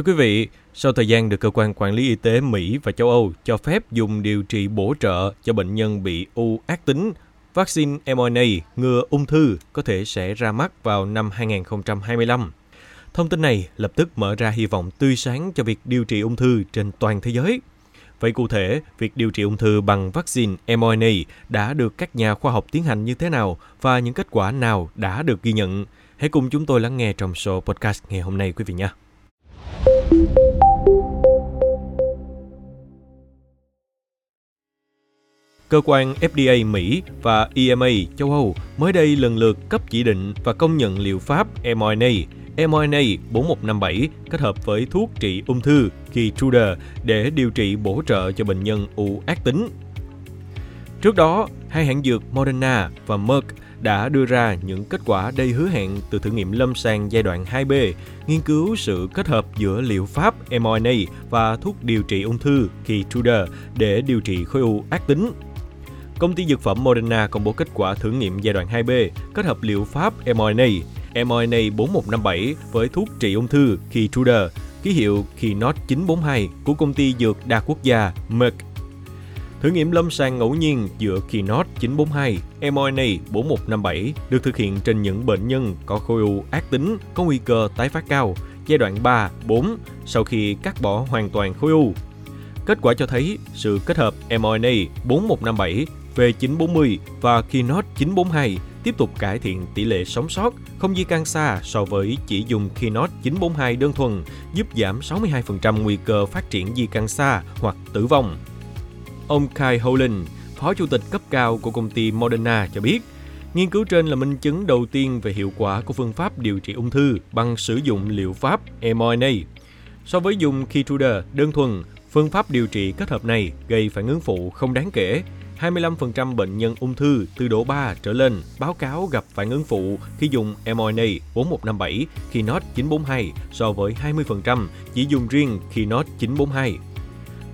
Thưa quý vị, sau thời gian được cơ quan quản lý y tế Mỹ và châu Âu cho phép dùng điều trị bổ trợ cho bệnh nhân bị u ác tính, vaccine mRNA ngừa ung thư có thể sẽ ra mắt vào năm 2025. Thông tin này lập tức mở ra hy vọng tươi sáng cho việc điều trị ung thư trên toàn thế giới. Vậy cụ thể, việc điều trị ung thư bằng vaccine mRNA đã được các nhà khoa học tiến hành như thế nào và những kết quả nào đã được ghi nhận? Hãy cùng chúng tôi lắng nghe trong số podcast ngày hôm nay quý vị nhé. Cơ quan FDA Mỹ và EMA châu Âu mới đây lần lượt cấp chỉ định và công nhận liệu pháp mRNA mRNA 4157 kết hợp với thuốc trị ung thư Keytruda để điều trị bổ trợ cho bệnh nhân u ác tính. Trước đó, hai hãng dược Moderna và Merck đã đưa ra những kết quả đầy hứa hẹn từ thử nghiệm lâm sàng giai đoạn 2B, nghiên cứu sự kết hợp giữa liệu pháp mRNA và thuốc điều trị ung thư Keytruda để điều trị khối u ác tính. Công ty dược phẩm Moderna công bố kết quả thử nghiệm giai đoạn 2B kết hợp liệu pháp mRNA, mRNA 4157 với thuốc trị ung thư Keytruda, ký hiệu Keynote 942 của công ty dược đa quốc gia Merck Thử nghiệm lâm sàng ngẫu nhiên giữa Keynote 942, mRNA 4157 được thực hiện trên những bệnh nhân có khối u ác tính có nguy cơ tái phát cao, giai đoạn 3, 4 sau khi cắt bỏ hoàn toàn khối u. Kết quả cho thấy sự kết hợp mRNA 4157, V940 và Kinot 942 tiếp tục cải thiện tỷ lệ sống sót, không di can xa so với chỉ dùng Kinot 942 đơn thuần, giúp giảm 62% nguy cơ phát triển di can xa hoặc tử vong. Ông Kai Holland, phó chủ tịch cấp cao của công ty Moderna cho biết, nghiên cứu trên là minh chứng đầu tiên về hiệu quả của phương pháp điều trị ung thư bằng sử dụng liệu pháp mRNA. So với dùng Keytruda đơn thuần, phương pháp điều trị kết hợp này gây phản ứng phụ không đáng kể. 25% bệnh nhân ung thư từ độ 3 trở lên báo cáo gặp phản ứng phụ khi dùng mRNA 4157 khi not 942 so với 20% chỉ dùng riêng khi not 942.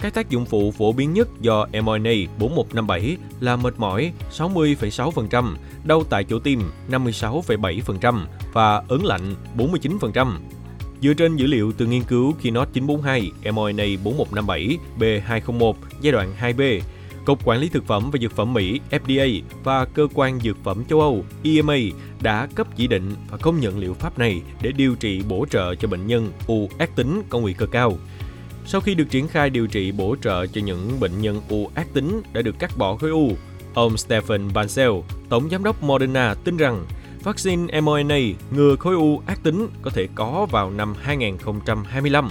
Các tác dụng phụ phổ biến nhất do mRNA 4157 là mệt mỏi 60,6%, đau tại chỗ tim 56,7% và ớn lạnh 49%. Dựa trên dữ liệu từ nghiên cứu Keynote 942 mRNA 4157 B201 giai đoạn 2B, Cục Quản lý Thực phẩm và Dược phẩm Mỹ FDA và Cơ quan Dược phẩm châu Âu EMA đã cấp chỉ định và công nhận liệu pháp này để điều trị bổ trợ cho bệnh nhân u ác tính có nguy cơ cao. Sau khi được triển khai điều trị bổ trợ cho những bệnh nhân u ác tính đã được cắt bỏ khối u, ông Stephen Bancel, tổng giám đốc Moderna tin rằng vaccine mRNA ngừa khối u ác tính có thể có vào năm 2025.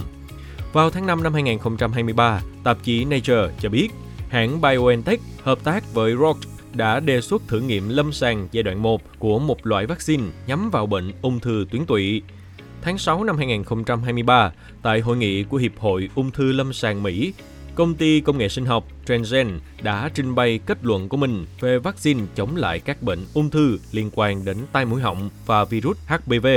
Vào tháng 5 năm 2023, tạp chí Nature cho biết hãng BioNTech hợp tác với Roche đã đề xuất thử nghiệm lâm sàng giai đoạn 1 của một loại vaccine nhắm vào bệnh ung thư tuyến tụy tháng 6 năm 2023 tại hội nghị của Hiệp hội Ung thư Lâm sàng Mỹ, công ty công nghệ sinh học Transgen đã trình bày kết luận của mình về vaccine chống lại các bệnh ung thư liên quan đến tai mũi họng và virus HPV.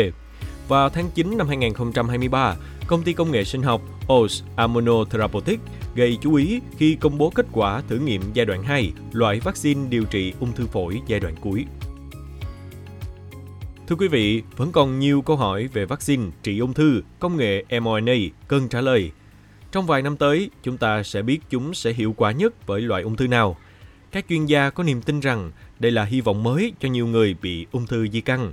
Vào tháng 9 năm 2023, công ty công nghệ sinh học Oz Immunotherapeutics gây chú ý khi công bố kết quả thử nghiệm giai đoạn 2 loại vaccine điều trị ung thư phổi giai đoạn cuối. Thưa quý vị, vẫn còn nhiều câu hỏi về vaccine, trị ung thư, công nghệ mRNA cần trả lời. Trong vài năm tới, chúng ta sẽ biết chúng sẽ hiệu quả nhất với loại ung thư nào. Các chuyên gia có niềm tin rằng đây là hy vọng mới cho nhiều người bị ung thư di căn.